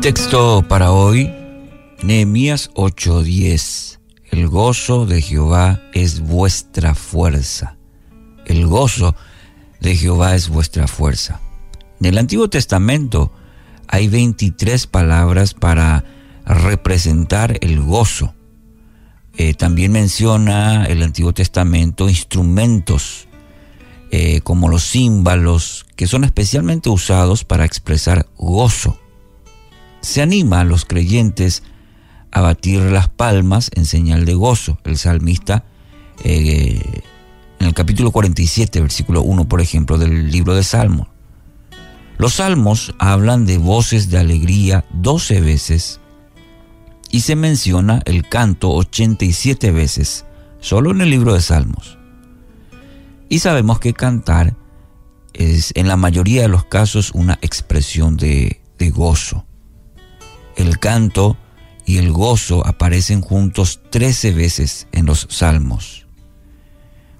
Texto para hoy, Nehemías 8:10. El gozo de Jehová es vuestra fuerza. El gozo de Jehová es vuestra fuerza. En el Antiguo Testamento hay 23 palabras para representar el gozo. Eh, también menciona el Antiguo Testamento instrumentos eh, como los címbalos, que son especialmente usados para expresar gozo. Se anima a los creyentes a batir las palmas en señal de gozo. El salmista, eh, en el capítulo 47, versículo 1, por ejemplo, del libro de Salmos. Los salmos hablan de voces de alegría 12 veces y se menciona el canto 87 veces, solo en el libro de Salmos. Y sabemos que cantar es en la mayoría de los casos una expresión de, de gozo. El canto y el gozo aparecen juntos 13 veces en los salmos.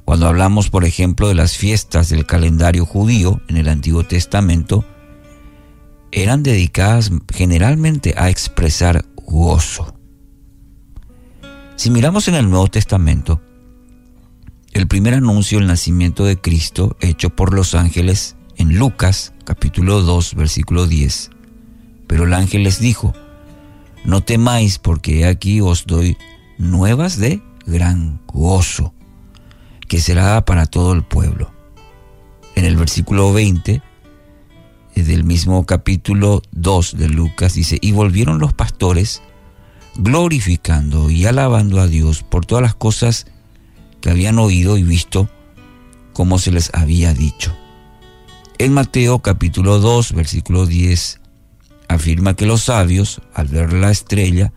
Cuando hablamos, por ejemplo, de las fiestas del calendario judío en el Antiguo Testamento, eran dedicadas generalmente a expresar gozo. Si miramos en el Nuevo Testamento, el primer anuncio del nacimiento de Cristo hecho por los ángeles en Lucas capítulo 2 versículo 10. Pero el ángel les dijo, no temáis porque aquí os doy nuevas de gran gozo, que será para todo el pueblo. En el versículo 20 del mismo capítulo 2 de Lucas dice, y volvieron los pastores glorificando y alabando a Dios por todas las cosas que habían oído y visto como se les había dicho. En Mateo capítulo 2 versículo 10 afirma que los sabios, al ver la estrella,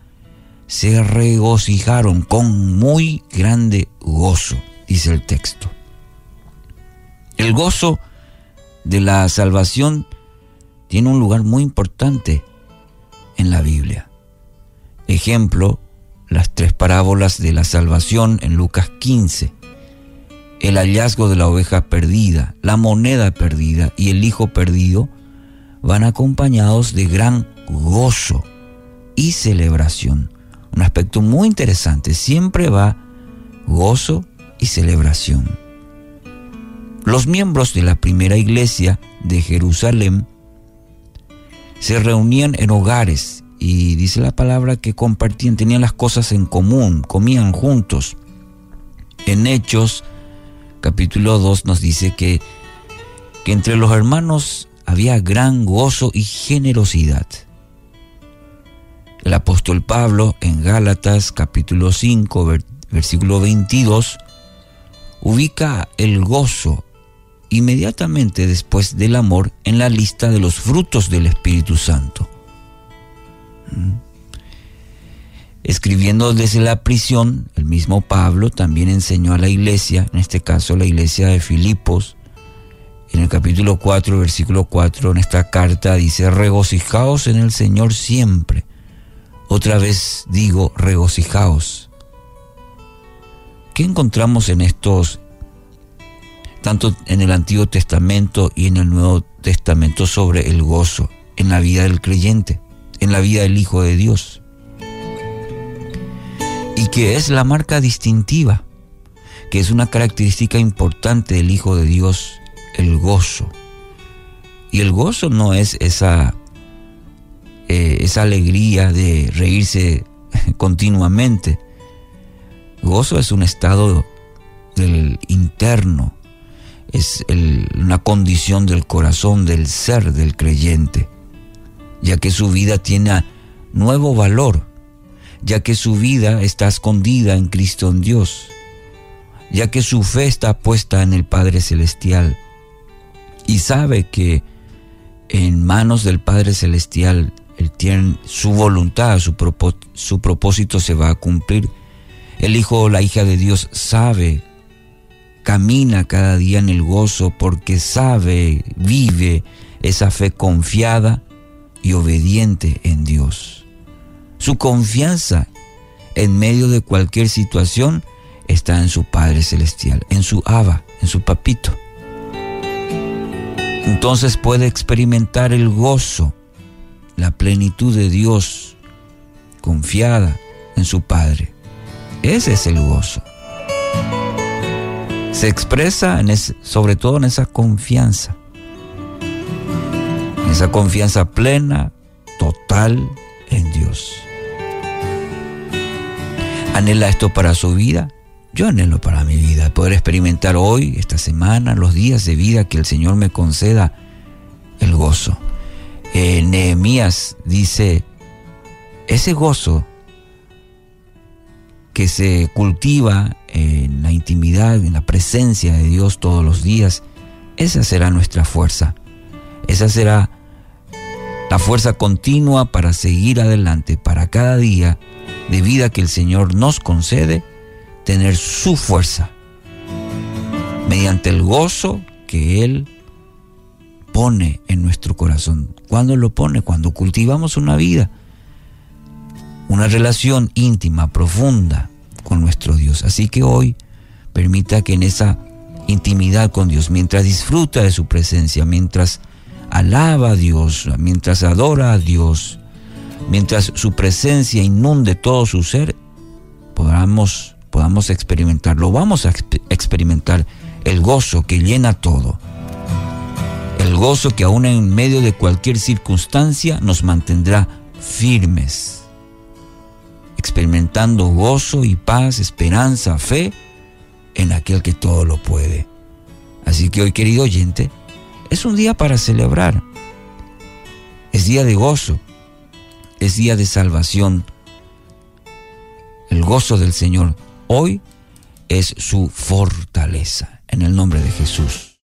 se regocijaron con muy grande gozo, dice el texto. El gozo de la salvación tiene un lugar muy importante en la Biblia. Ejemplo, las tres parábolas de la salvación en Lucas 15, el hallazgo de la oveja perdida, la moneda perdida y el hijo perdido van acompañados de gran gozo y celebración. Un aspecto muy interesante, siempre va gozo y celebración. Los miembros de la primera iglesia de Jerusalén se reunían en hogares y dice la palabra que compartían, tenían las cosas en común, comían juntos. En Hechos, capítulo 2, nos dice que, que entre los hermanos había gran gozo y generosidad. El apóstol Pablo en Gálatas capítulo 5 versículo 22 ubica el gozo inmediatamente después del amor en la lista de los frutos del Espíritu Santo. ¿Mm? Escribiendo desde la prisión, el mismo Pablo también enseñó a la iglesia, en este caso la iglesia de Filipos, en el capítulo 4, versículo 4, en esta carta dice, regocijaos en el Señor siempre. Otra vez digo, regocijaos. ¿Qué encontramos en estos tanto en el Antiguo Testamento y en el Nuevo Testamento sobre el gozo en la vida del creyente, en la vida del Hijo de Dios. Y que es la marca distintiva, que es una característica importante del Hijo de Dios, el gozo. Y el gozo no es esa, eh, esa alegría de reírse continuamente. Gozo es un estado del interno, es una condición del corazón, del ser del creyente, ya que su vida tiene nuevo valor, ya que su vida está escondida en Cristo en Dios, ya que su fe está puesta en el Padre Celestial y sabe que en manos del Padre Celestial él tiene su voluntad, su, su propósito se va a cumplir. El Hijo o la hija de Dios sabe camina cada día en el gozo porque sabe, vive esa fe confiada y obediente en Dios. Su confianza en medio de cualquier situación está en su Padre Celestial, en su Abba, en su Papito. Entonces puede experimentar el gozo la plenitud de Dios, confiada en su Padre. Ese es el gozo. Se expresa sobre todo en esa confianza, en esa confianza plena, total en Dios. ¿Anhela esto para su vida? Yo anhelo para mi vida poder experimentar hoy, esta semana, los días de vida que el Señor me conceda el gozo. Eh, Nehemías dice, ese gozo que se cultiva en la intimidad, en la presencia de Dios todos los días, esa será nuestra fuerza. Esa será la fuerza continua para seguir adelante, para cada día de vida que el Señor nos concede, tener su fuerza mediante el gozo que Él pone en nuestro corazón. ¿Cuándo lo pone? Cuando cultivamos una vida, una relación íntima, profunda con nuestro Dios. Así que hoy permita que en esa intimidad con Dios, mientras disfruta de su presencia, mientras alaba a Dios, mientras adora a Dios, mientras su presencia inunde todo su ser, podamos, podamos experimentarlo. Vamos a experimentar el gozo que llena todo el gozo que aún en medio de cualquier circunstancia nos mantendrá firmes, experimentando gozo y paz, esperanza, fe en aquel que todo lo puede. Así que hoy, querido oyente, es un día para celebrar. Es día de gozo, es día de salvación. El gozo del Señor hoy es su fortaleza. En el nombre de Jesús.